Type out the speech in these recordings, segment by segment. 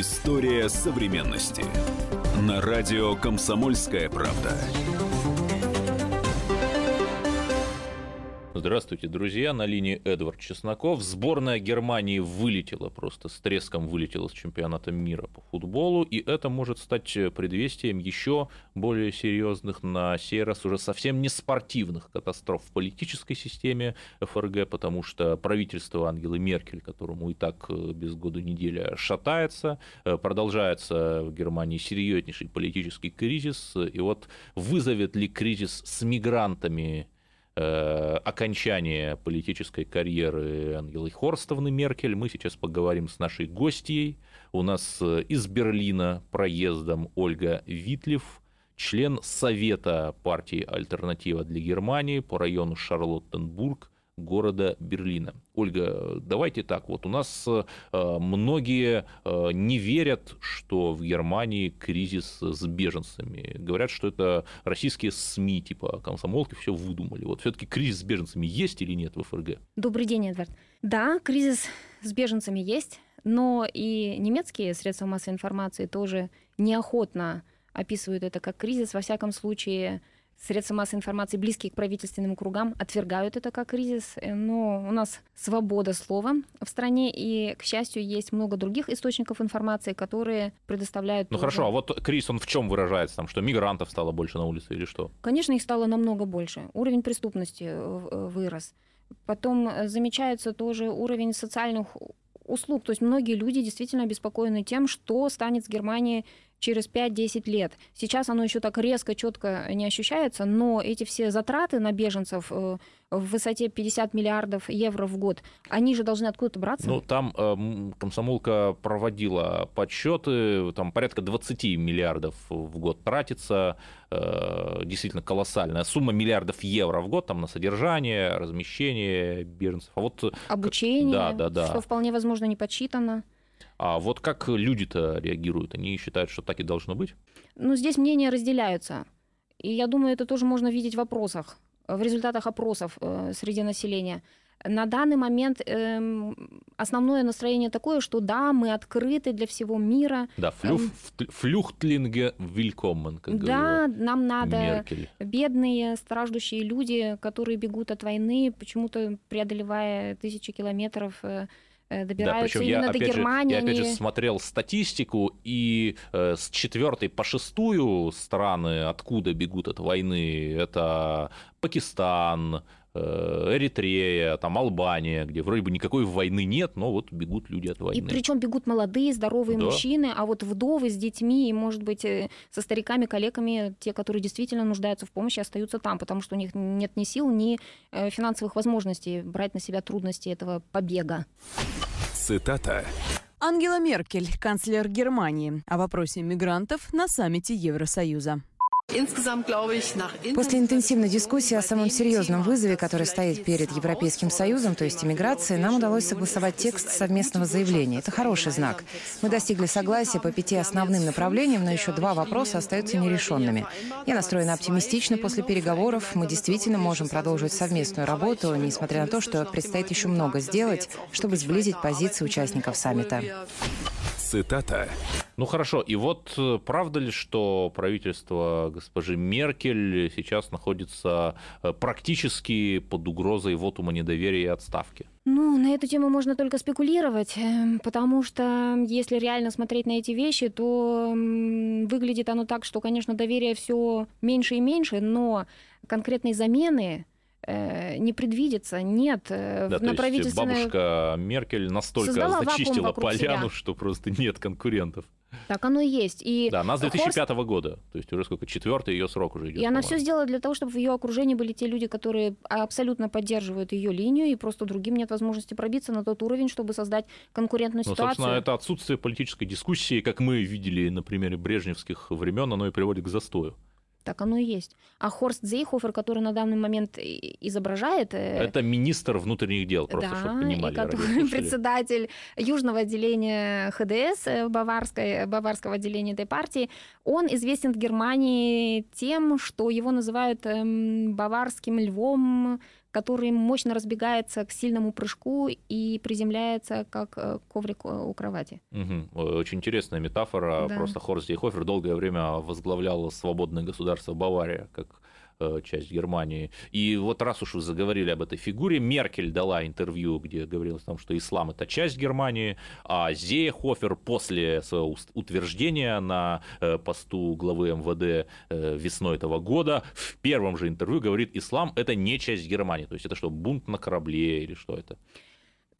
История современности. На радио «Комсомольская правда». Здравствуйте, друзья. На линии Эдвард Чесноков. Сборная Германии вылетела, просто с треском вылетела с чемпионата мира по футболу, и это может стать предвестием еще более серьезных, на сей раз уже совсем не спортивных катастроф в политической системе ФРГ, потому что правительство Ангелы Меркель, которому и так э, без года неделя шатается, э, продолжается в Германии серьезнейший политический кризис, и вот вызовет ли кризис с мигрантами Э, окончания политической карьеры Ангелы Хорстовны Меркель. Мы сейчас поговорим с нашей гостьей. У нас э, из Берлина проездом Ольга Витлев, член Совета партии «Альтернатива для Германии» по району Шарлоттенбург – города Берлина. Ольга, давайте так, вот у нас э, многие э, не верят, что в Германии кризис с беженцами. Говорят, что это российские СМИ, типа комсомолки, все выдумали. Вот все-таки кризис с беженцами есть или нет в ФРГ? Добрый день, Эдвард. Да, кризис с беженцами есть, но и немецкие средства массовой информации тоже неохотно описывают это как кризис. Во всяком случае, Средства массовой информации, близкие к правительственным кругам, отвергают это как кризис, э, но у нас свобода слова в стране, и, к счастью, есть много других источников информации, которые предоставляют... Ну тоже... хорошо, а вот кризис, он в чем выражается? Там, что мигрантов стало больше на улице или что? Конечно, их стало намного больше. Уровень преступности э, э, вырос. Потом замечается тоже уровень социальных услуг. То есть многие люди действительно обеспокоены тем, что станет с Германией через 5-10 лет. Сейчас оно еще так резко, четко не ощущается, но эти все затраты на беженцев э, в высоте 50 миллиардов евро в год, они же должны откуда-то браться. Ну, там э, комсомолка проводила подсчеты, там порядка 20 миллиардов в год тратится, э, действительно колоссальная сумма миллиардов евро в год там на содержание, размещение беженцев. А вот... Обучение, да, да, да. что вполне возможно не подсчитано. А вот как люди-то реагируют? Они считают, что так и должно быть? Ну, здесь мнения разделяются. И я думаю, это тоже можно видеть в опросах, в результатах опросов э, среди населения. На данный момент э, основное настроение такое, что да, мы открыты для всего мира. Да, флюх, э, флюхтлинге вилькоммен, как Да, нам надо Меркель. бедные, страждущие люди, которые бегут от войны, почему-то преодолевая тысячи километров Э, добираются да, именно я, до опять Германии. Же, я опять же смотрел статистику, и э, с четвертой по шестую страны, откуда бегут от войны, это Пакистан, Э, Эритрея, там Албания, где вроде бы никакой войны нет, но вот бегут люди от войны. И причем бегут молодые, здоровые да. мужчины, а вот вдовы с детьми и, может быть, э, со стариками, коллегами, те, которые действительно нуждаются в помощи, остаются там, потому что у них нет ни сил, ни э, финансовых возможностей брать на себя трудности этого побега. Цитата. Ангела Меркель, канцлер Германии, о вопросе мигрантов на саммите Евросоюза. После интенсивной дискуссии о самом серьезном вызове, который стоит перед Европейским Союзом, то есть иммиграцией, нам удалось согласовать текст совместного заявления. Это хороший знак. Мы достигли согласия по пяти основным направлениям, но еще два вопроса остаются нерешенными. Я настроена оптимистично после переговоров. Мы действительно можем продолжить совместную работу, несмотря на то, что предстоит еще много сделать, чтобы сблизить позиции участников саммита. Цитата. Ну хорошо, и вот э, правда ли, что правительство госпожи Меркель сейчас находится э, практически под угрозой вотума недоверия и отставки? Ну, на эту тему можно только спекулировать, э, потому что если реально смотреть на эти вещи, то выглядит оно так, что, конечно, доверие все меньше и меньше, но конкретной замены не предвидится, нет. Э, да, на то есть бабушка Меркель настолько зачистила поляну, себя. что просто нет конкурентов. Так оно и есть. И да, она с 2005 Хорст... года, то есть уже сколько, четвертый ее срок уже идет. И она все сделала для того, чтобы в ее окружении были те люди, которые абсолютно поддерживают ее линию, и просто другим нет возможности пробиться на тот уровень, чтобы создать конкурентную ну, ситуацию. Собственно, это отсутствие политической дискуссии, как мы видели на примере брежневских времен, оно и приводит к застою. Так оно и есть. А Хорст Зейхофер, который на данный момент изображает... Э, Это министр внутренних дел, просто, да, чтобы понимали. И который председатель южного отделения ХДС, э, баварской, баварского отделения этой партии, он известен в Германии тем, что его называют эм, баварским львом, который мощно разбегается к сильному прыжку и приземляется как э, коврик у кровати. Угу. Очень интересная метафора. Да. Просто Хорст Зейхофер долгое время возглавлял свободное государство Бавария, как Э, часть Германии. И вот раз уж вы заговорили об этой фигуре, Меркель дала интервью, где говорилось о том, что ислам это часть Германии, а Зейхофер после своего утверждения на э, посту главы МВД э, весной этого года в первом же интервью говорит, ислам это не часть Германии. То есть это что, бунт на корабле или что это?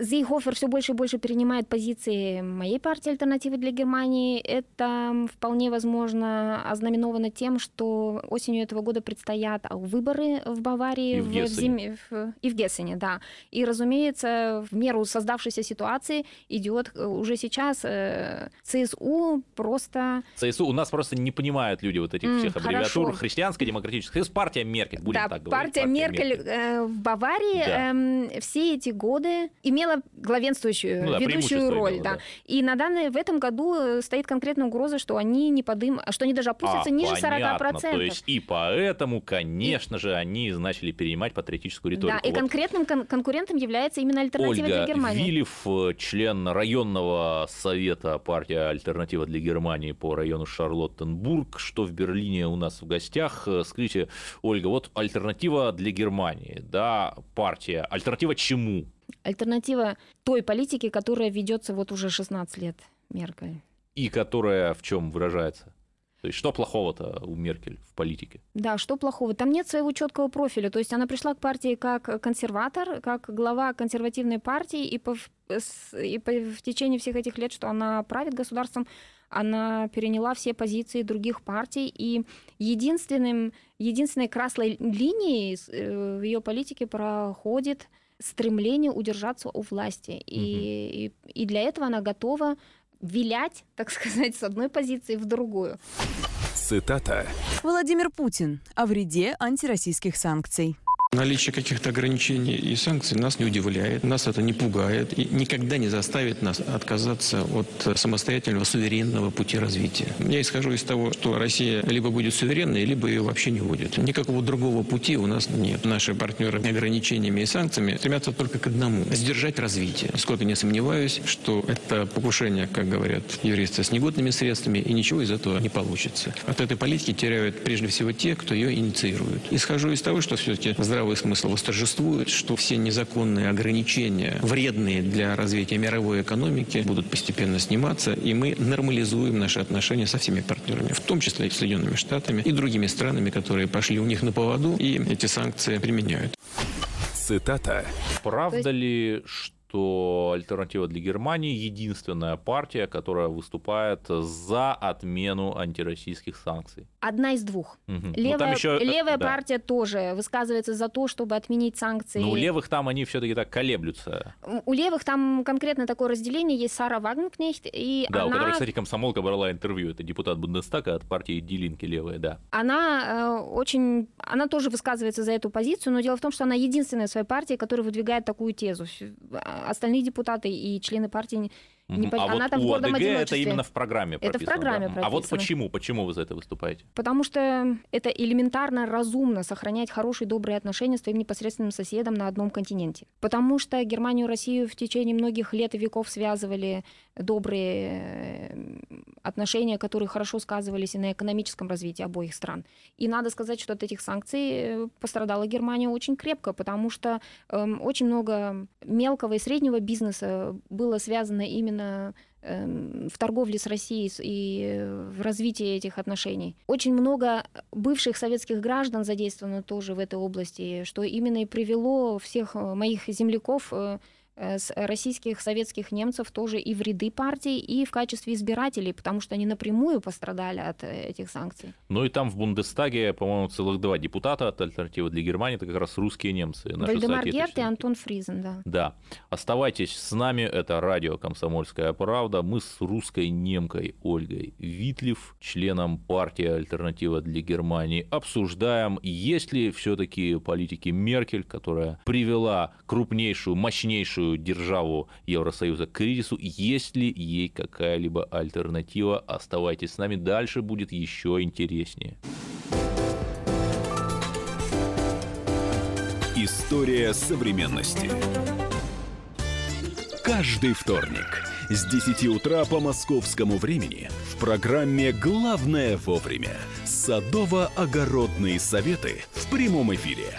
Зейхофер все больше и больше перенимает позиции моей партии «Альтернативы для Германии». Это вполне возможно ознаменовано тем, что осенью этого года предстоят выборы в Баварии и в, в, зиме, в, и в Гессене. Да. И, разумеется, в меру создавшейся ситуации идет э, уже сейчас э, ЦСУ просто... ЦСУ у нас просто не понимают люди вот этих mm, всех аббревиатур. Хорошо. Христианская демократическая союз, партия Меркель, будем да, так говорить. Партия, партия Меркель, Меркель. Э, в Баварии да. э, все эти годы имела имела главенствующую, ну, да, ведущую роль. Имела, да. да. И на данный, в этом году э, стоит конкретная угроза, что они не подым, что они даже опустятся а, ниже понятно. 40%. То есть и поэтому, конечно и... же, они начали перенимать патриотическую риторику. Да, и вот. конкретным кон- конкурентом является именно альтернатива Ольга для Германии. Вилев, э, член районного совета партии «Альтернатива для Германии» по району Шарлоттенбург, что в Берлине у нас в гостях. Э, скажите, Ольга, вот альтернатива для Германии, да, партия. Альтернатива чему? Альтернатива той политике, которая ведется вот уже 16 лет Меркель. И которая в чем выражается? То есть что плохого-то у Меркель в политике? Да, что плохого? Там нет своего четкого профиля. То есть она пришла к партии как консерватор, как глава консервативной партии, и, по, и по, в течение всех этих лет, что она правит государством, она переняла все позиции других партий, и единственным, единственной красной линией э, в ее политике проходит стремление удержаться у власти. И, угу. и, и для этого она готова вилять, так сказать, с одной позиции в другую. Цитата. Владимир Путин о вреде антироссийских санкций. Наличие каких-то ограничений и санкций нас не удивляет, нас это не пугает и никогда не заставит нас отказаться от самостоятельного суверенного пути развития. Я исхожу из того, что Россия либо будет суверенной, либо ее вообще не будет. Никакого другого пути у нас нет. Наши партнеры ограничениями и санкциями стремятся только к одному – сдержать развитие. Сколько не сомневаюсь, что это покушение, как говорят юристы, с негодными средствами, и ничего из этого не получится. От этой политики теряют прежде всего те, кто ее инициирует. Исхожу из того, что все-таки здравый здравый смысл восторжествует, что все незаконные ограничения, вредные для развития мировой экономики, будут постепенно сниматься, и мы нормализуем наши отношения со всеми партнерами, в том числе и с Соединенными Штатами и другими странами, которые пошли у них на поводу и эти санкции применяют. Цитата. Правда ли, что что альтернатива для Германии единственная партия, которая выступает за отмену антироссийских санкций. Одна из двух. Угу. Левая, ну, еще, левая да. партия тоже высказывается за то, чтобы отменить санкции. Но у левых там они все-таки так колеблются. У левых там конкретно такое разделение. Есть Сара Вагнкнехт. И да, она... у которой, кстати, комсомолка брала интервью. Это депутат Бундестага от партии Дилинки левая, да. Она э, очень... Она тоже высказывается за эту позицию, но дело в том, что она единственная в своей партии, которая выдвигает такую тезу остальные депутаты и члены партии не, а она вот там у в это именно в программе прописано. Это в программе да? прописано. А вот почему? Почему вы за это выступаете? Потому что это элементарно разумно сохранять хорошие, добрые отношения с твоим непосредственным соседом на одном континенте. Потому что Германию и Россию в течение многих лет и веков связывали добрые э, отношения, которые хорошо сказывались и на экономическом развитии обоих стран. И надо сказать, что от этих санкций э, пострадала Германия очень крепко, потому что э, очень много мелкого и среднего бизнеса было связано именно именно эм, в торговле с Россией и в развитии этих отношений. Очень много бывших советских граждан задействовано тоже в этой области, что именно и привело всех э, моих земляков э, российских советских немцев тоже и в ряды партий, и в качестве избирателей, потому что они напрямую пострадали от э, этих санкций. Ну и там в Бундестаге, по-моему, целых два депутата от «Альтернативы для Германии», это как раз русские немцы. Вальдемар Герт и Антон Фризен, да. Да. Оставайтесь с нами, это радио «Комсомольская правда». Мы с русской немкой Ольгой Витлев, членом партии «Альтернатива для Германии», обсуждаем, есть ли все таки политики Меркель, которая привела крупнейшую, мощнейшую державу Евросоюза к кризису, есть ли ей какая-либо альтернатива. Оставайтесь с нами, дальше будет еще интереснее. История современности. Каждый вторник с 10 утра по московскому времени в программе «Главное вовремя» садово-огородные советы в прямом эфире.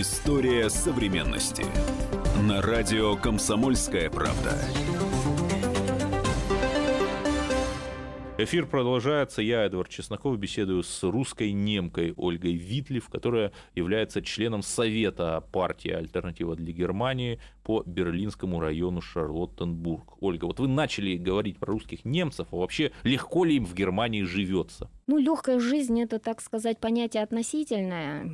История современности. На радио «Комсомольская правда». Эфир продолжается. Я, Эдвард Чесноков, беседую с русской немкой Ольгой Витлев, которая является членом Совета партии «Альтернатива для Германии» по Берлинскому району Шарлоттенбург. Ольга, вот вы начали говорить про русских немцев, а вообще легко ли им в Германии живется? Ну, легкая жизнь это, так сказать, понятие относительное.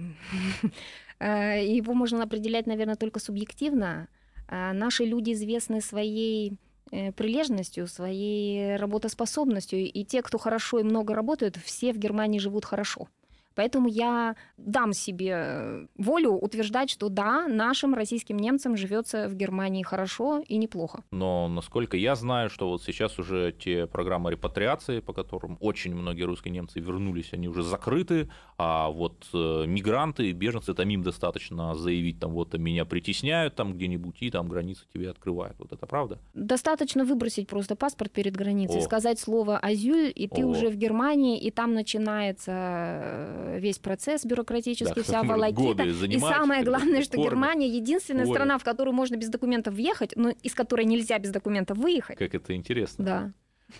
Э, его можно определять, наверное, только субъективно. Э, наши люди известны своей э, прилежностью, своей работоспособностью. И те, кто хорошо и много работают, все в Германии живут хорошо. Поэтому я дам себе волю утверждать, что да, нашим российским немцам живется в Германии хорошо и неплохо. Но насколько я знаю, что вот сейчас уже те программы репатриации, по которым очень многие русские немцы вернулись, они уже закрыты, а вот э, мигранты, беженцы, там им достаточно заявить, там вот меня притесняют там где-нибудь, и там границы тебе открывают. Вот это правда? Достаточно выбросить просто паспорт перед границей, О. сказать слово «азюль», и ты О. уже в Германии, и там начинается весь процесс бюрократический, Да, вся волокита. И самое главное, что формой. Германия единственная Ой. страна, в которую можно без документов въехать, но из которой нельзя без документов выехать. Как это интересно. Да.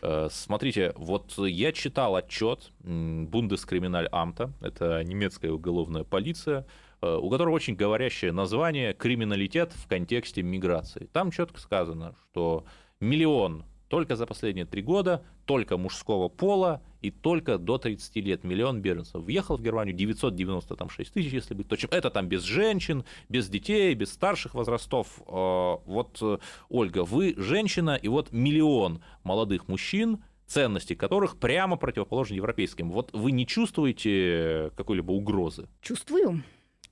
Э, Смотрите, вот я читал отчет Бундескриминаль-Амта, это немецкая уголовная полиция, э, у которого очень говорящее название «Криминалитет в контексте миграции». Там четко сказано, что миллион только за последние три года, только мужского пола и только до 30 лет миллион беженцев. Въехал в Германию 996 тысяч, если быть точным. Это там без женщин, без детей, без старших возрастов. Э, Вот, э, Ольга, вы женщина, и вот миллион молодых мужчин, ценности которых прямо противоположны европейским. Вот вы не чувствуете какой-либо угрозы? Чувствую.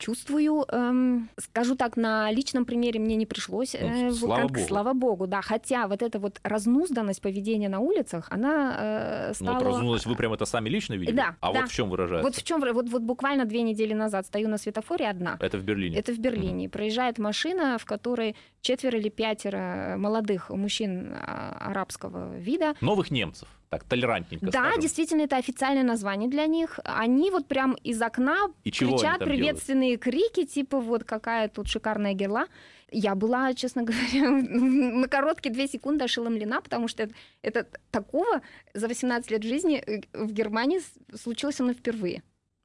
Чувствую, эм, скажу так, на личном примере мне не пришлось. Ну, э, слава как- богу. слава богу, да. Хотя вот эта вот разнузданность поведения на улицах, она э, Ну, стала... вот разнулась, вы прям это сами лично видели? Да, А да. вот в чем выражается? Вот в чем, вот, вот буквально две недели назад стою на светофоре одна. Это в Берлине. Это в Берлине. Проезжает машина, в которой четверо или пятеро молодых мужчин а, арабского вида. Новых немцев, так толерантненько Да, скажем. действительно, это официальное название для них. Они вот прям из окна И кричат приветственные крики, типа вот какая тут шикарная герла. Я была, честно говоря, на короткие две секунды ошеломлена, потому что это, это такого за 18 лет жизни э, в Германии случилось со мной впервые.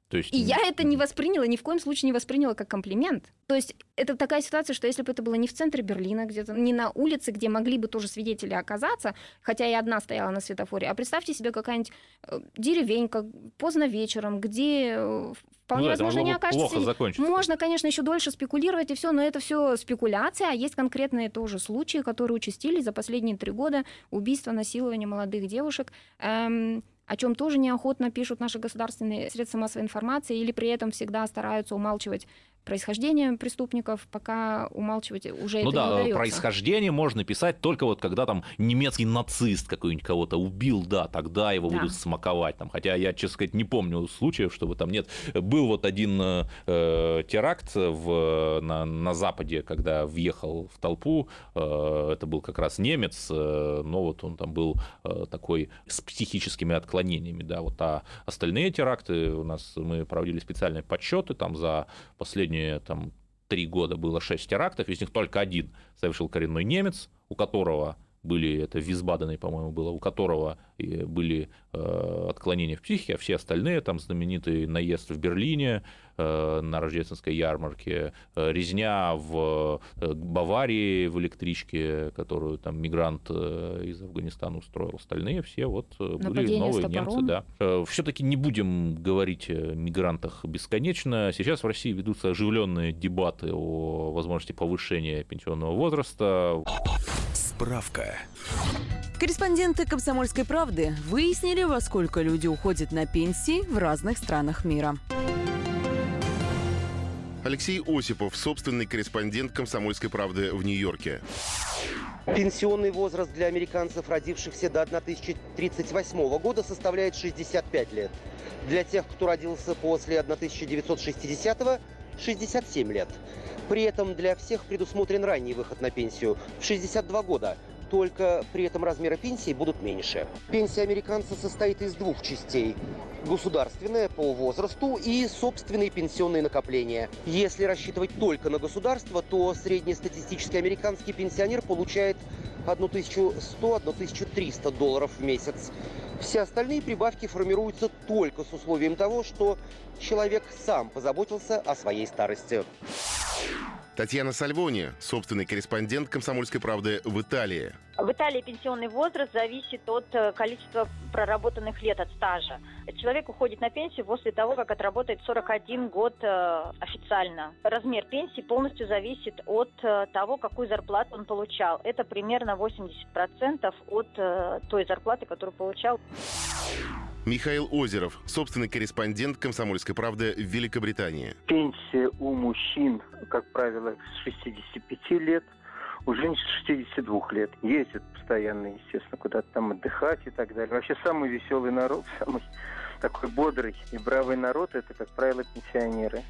То есть, И я это не восприняла, ни в коем случае не восприняла как комплимент. То есть это такая ситуация, что если бы это было не в центре Берлина, где-то не на улице, где могли бы тоже свидетели оказаться, хотя я одна стояла на светофоре, а представьте себе какая-нибудь э, деревенька поздно вечером, где э, вполне Ну да, возможно не окажется... плохо сидеть. закончиться. Можно, конечно, еще дольше спекулировать и все, но это все спекуляция, а есть конкретные тоже случаи, которые участились за последние три года убийства, насилования молодых девушек. Эм, о чем тоже неохотно пишут наши государственные средства массовой информации, или при этом всегда стараются умалчивать происхождение преступников, пока умалчивать уже Ну это не да, удается. происхождение можно писать только вот когда там немецкий нацист какой-нибудь кого-то убил, да, тогда его Да. будут смаковать. Там, хотя я, честно сказать, не помню случаев, чтобы там нет. Был вот один э, э, теракт в, на, на Западе, когда въехал в толпу, э, это был как раз немец, э, но вот он там был э, такой с психическими отклонениями, да, вот, а остальные теракты у нас, мы проводили специальные подсчеты, там за последние там три года было шесть терактов, из них только один совершил коренной немец, у которого были, это Визбадены, по-моему, было, у которого были э, отклонения в психике, а все остальные, там знаменитый наезд в Берлине э, на рождественской ярмарке, э, резня в Баварии в электричке, которую там мигрант из Афганистана устроил, остальные все вот были новые немцы, да. Все-таки не будем говорить о мигрантах бесконечно. Сейчас в России ведутся оживленные дебаты о возможности повышения пенсионного возраста. Справка. Корреспонденты «Комсомольской правды» выяснили, во сколько люди уходят на пенсии в разных странах мира. Алексей Осипов, собственный корреспондент «Комсомольской правды» в Нью-Йорке. Пенсионный возраст для американцев, родившихся до 1038 года, составляет 65 лет. Для тех, кто родился после 1960 – 67 лет. При этом для всех предусмотрен ранний выход на пенсию в 62 года – только при этом размеры пенсии будут меньше. Пенсия американца состоит из двух частей. Государственная по возрасту и собственные пенсионные накопления. Если рассчитывать только на государство, то среднестатистический американский пенсионер получает 1100-1300 долларов в месяц. Все остальные прибавки формируются только с условием того, что человек сам позаботился о своей старости. Татьяна Сальвони, собственный корреспондент «Комсомольской правды» в Италии. В Италии пенсионный возраст зависит от э, количества проработанных лет от стажа. Человек уходит на пенсию после того, как отработает 41 год э, официально. Размер пенсии полностью зависит от э, того, какую зарплату он получал. Это примерно 80% от той зарплаты, которую получал. Михаил Озеров, собственный корреспондент «Комсомольской правды» в Великобритании. Пенсия у мужчин, как правило, с 65 лет, у женщин 62 лет. Ездят постоянно, естественно, куда-то там отдыхать и так далее. Вообще самый веселый народ, самый такой бодрый и бравый народ, это, как правило, пенсионеры.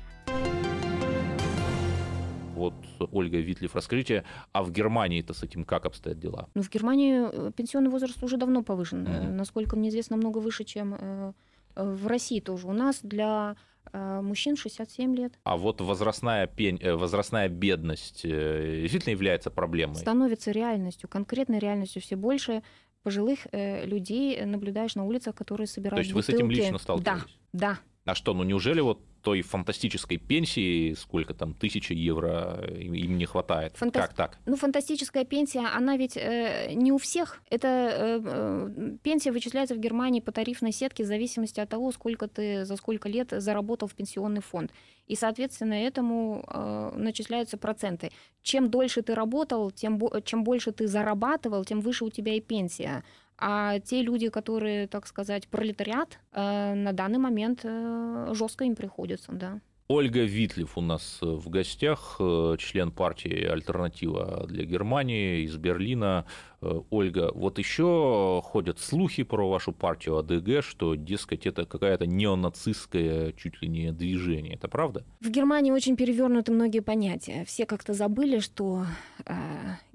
Вот, Ольга Витлев, расскажите, а в Германии-то с этим как обстоят дела? Ну, в Германии э, пенсионный возраст уже давно повышен. Mm-hmm. Насколько мне известно, намного выше, чем э, в России тоже. У нас для мужчин 67 лет. А вот возрастная, пень, возрастная бедность действительно является проблемой? Становится реальностью, конкретной реальностью. Все больше пожилых людей наблюдаешь на улицах, которые собирают То есть бутылки. вы с этим лично сталкивались? Да, да. А что, ну неужели вот той фантастической пенсии, сколько там, тысячи евро им не хватает. Фанта... Как так? Ну, фантастическая пенсия, она ведь э, не у всех. Это э, э, пенсия вычисляется в Германии по тарифной сетке в зависимости от того, сколько ты за сколько лет заработал в пенсионный фонд. И, соответственно, этому э, начисляются проценты. Чем дольше ты работал, тем, чем больше ты зарабатывал, тем выше у тебя и пенсия. А те люди, которые, так сказать, пролетариат, э, на данный момент э, жестко им приходится, да. Ольга Витлев у нас в гостях, э, член партии «Альтернатива для Германии» из Берлина. Ольга, вот еще ходят слухи про вашу партию АДГ, что, дескать, это какая-то неонацистское чуть ли не движение. Это правда? В Германии очень перевернуты многие понятия. Все как-то забыли, что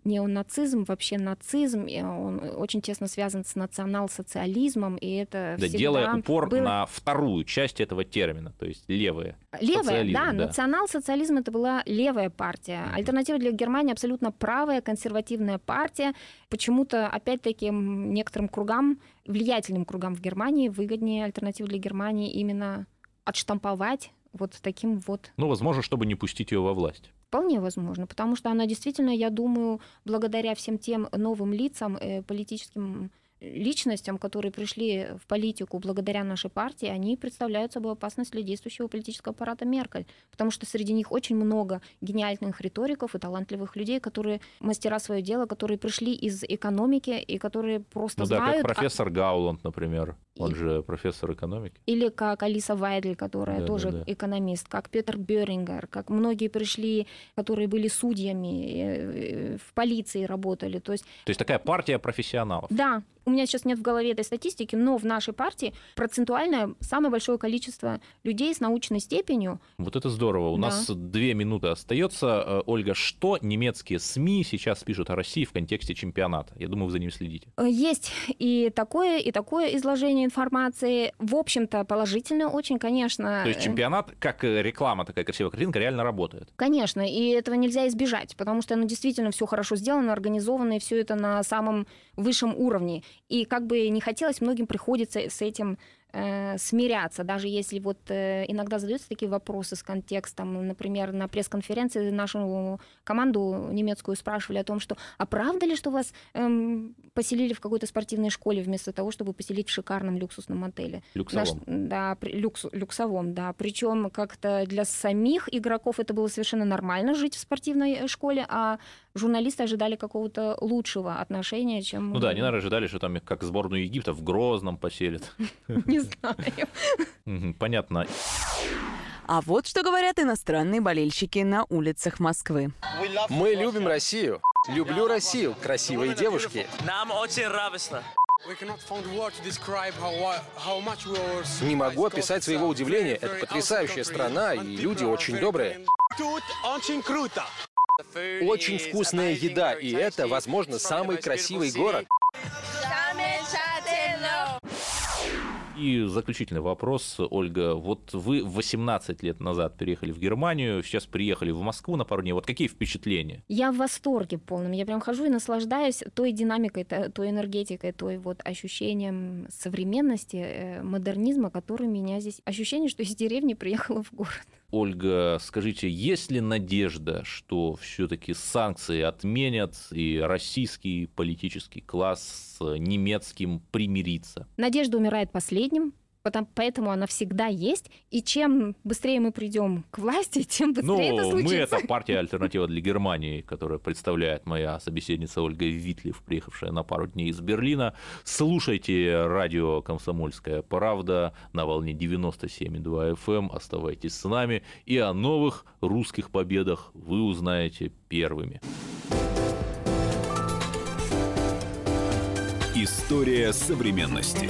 неонацизм, вообще нацизм, он очень тесно связан с национал-социализмом, и это да, делая упор было... на вторую часть этого термина, то есть левые. Левая, да, да. национал-социализм это была левая партия. Mm-hmm. Альтернатива для Германии абсолютно правая, консервативная партия. Почему-то, опять-таки, некоторым кругам, влиятельным кругам в Германии выгоднее альтернативу для Германии именно отштамповать вот таким вот... Ну, возможно, чтобы не пустить ее во власть. Вполне возможно, потому что она действительно, я думаю, благодаря всем тем новым лицам, э, политическим личностям, которые пришли в политику благодаря нашей партии, они представляют собой опасность для действующего политического аппарата Меркель. Потому что среди них очень много гениальных риториков и талантливых людей, которые мастера свое дело, которые пришли из экономики и которые просто ну, знают... Да, как профессор Гауланд, например. Он же профессор экономики. Или как Алиса Вайдель, которая да, тоже да, да. экономист, как Петр Бёрингер, как многие пришли, которые были судьями, э, в полиции работали. То есть, То есть такая партия профессионалов. Да, у меня сейчас нет в голове этой статистики, но в нашей партии процентуально самое большое количество людей с научной степенью. Вот это здорово. У да. нас две минуты остается. Э, Ольга, что немецкие СМИ сейчас пишут о России в контексте чемпионата? Я думаю, вы за ним следите. Есть и такое, и такое изложение получения информации. В общем-то, положительно очень, конечно. То есть чемпионат, как реклама, такая красивая картинка, реально работает? Конечно, и этого нельзя избежать, потому что ну, действительно все хорошо сделано, организовано, и все это на самом высшем уровне. И как бы не хотелось, многим приходится с этим э, смиряться, даже если вот э, иногда задаются такие вопросы с контекстом, например, на пресс-конференции нашу команду немецкую спрашивали о том, что а правда ли, что вас эм, поселили в какой-то спортивной школе вместо того, чтобы поселить в шикарном люксусном отеле? Люксовом. Наш, да, при, люкс, люксовом, да. Причем как-то для самих игроков это было совершенно нормально жить в спортивной школе, а журналисты ожидали какого-то лучшего отношения, чем... Ну да, они, наверное, ожидали, что там как сборную Египта в Грозном поселят. Не знаю. Понятно. А вот что говорят иностранные болельщики на улицах Москвы. Мы любим Россию. Люблю Россию. Красивые девушки. Нам очень радостно. Не могу описать своего удивления. Это потрясающая страна, и люди очень добрые. Тут очень круто. Очень вкусная еда, и это, возможно, самый красивый город. И заключительный вопрос, Ольга. Вот вы 18 лет назад переехали в Германию, сейчас приехали в Москву на пару дней. Вот какие впечатления? Я в восторге полном. Я прям хожу и наслаждаюсь той динамикой, той энергетикой, той вот ощущением современности, э, модернизма, который меня здесь... Ощущение, что из деревни приехала в город. Ольга, скажите, есть ли надежда, что все-таки санкции отменят и российский политический класс с немецким примирится? Надежда умирает последним, Потому, поэтому она всегда есть. И чем быстрее мы придем к власти, тем быстрее ну, это случится. Мы это партия альтернатива для Германии, которая представляет моя собеседница Ольга Витлев, приехавшая на пару дней из Берлина. Слушайте радио «Комсомольская правда» на волне 97,2 FM. Эм. Оставайтесь с нами. И о новых русских победах вы узнаете первыми. История современности.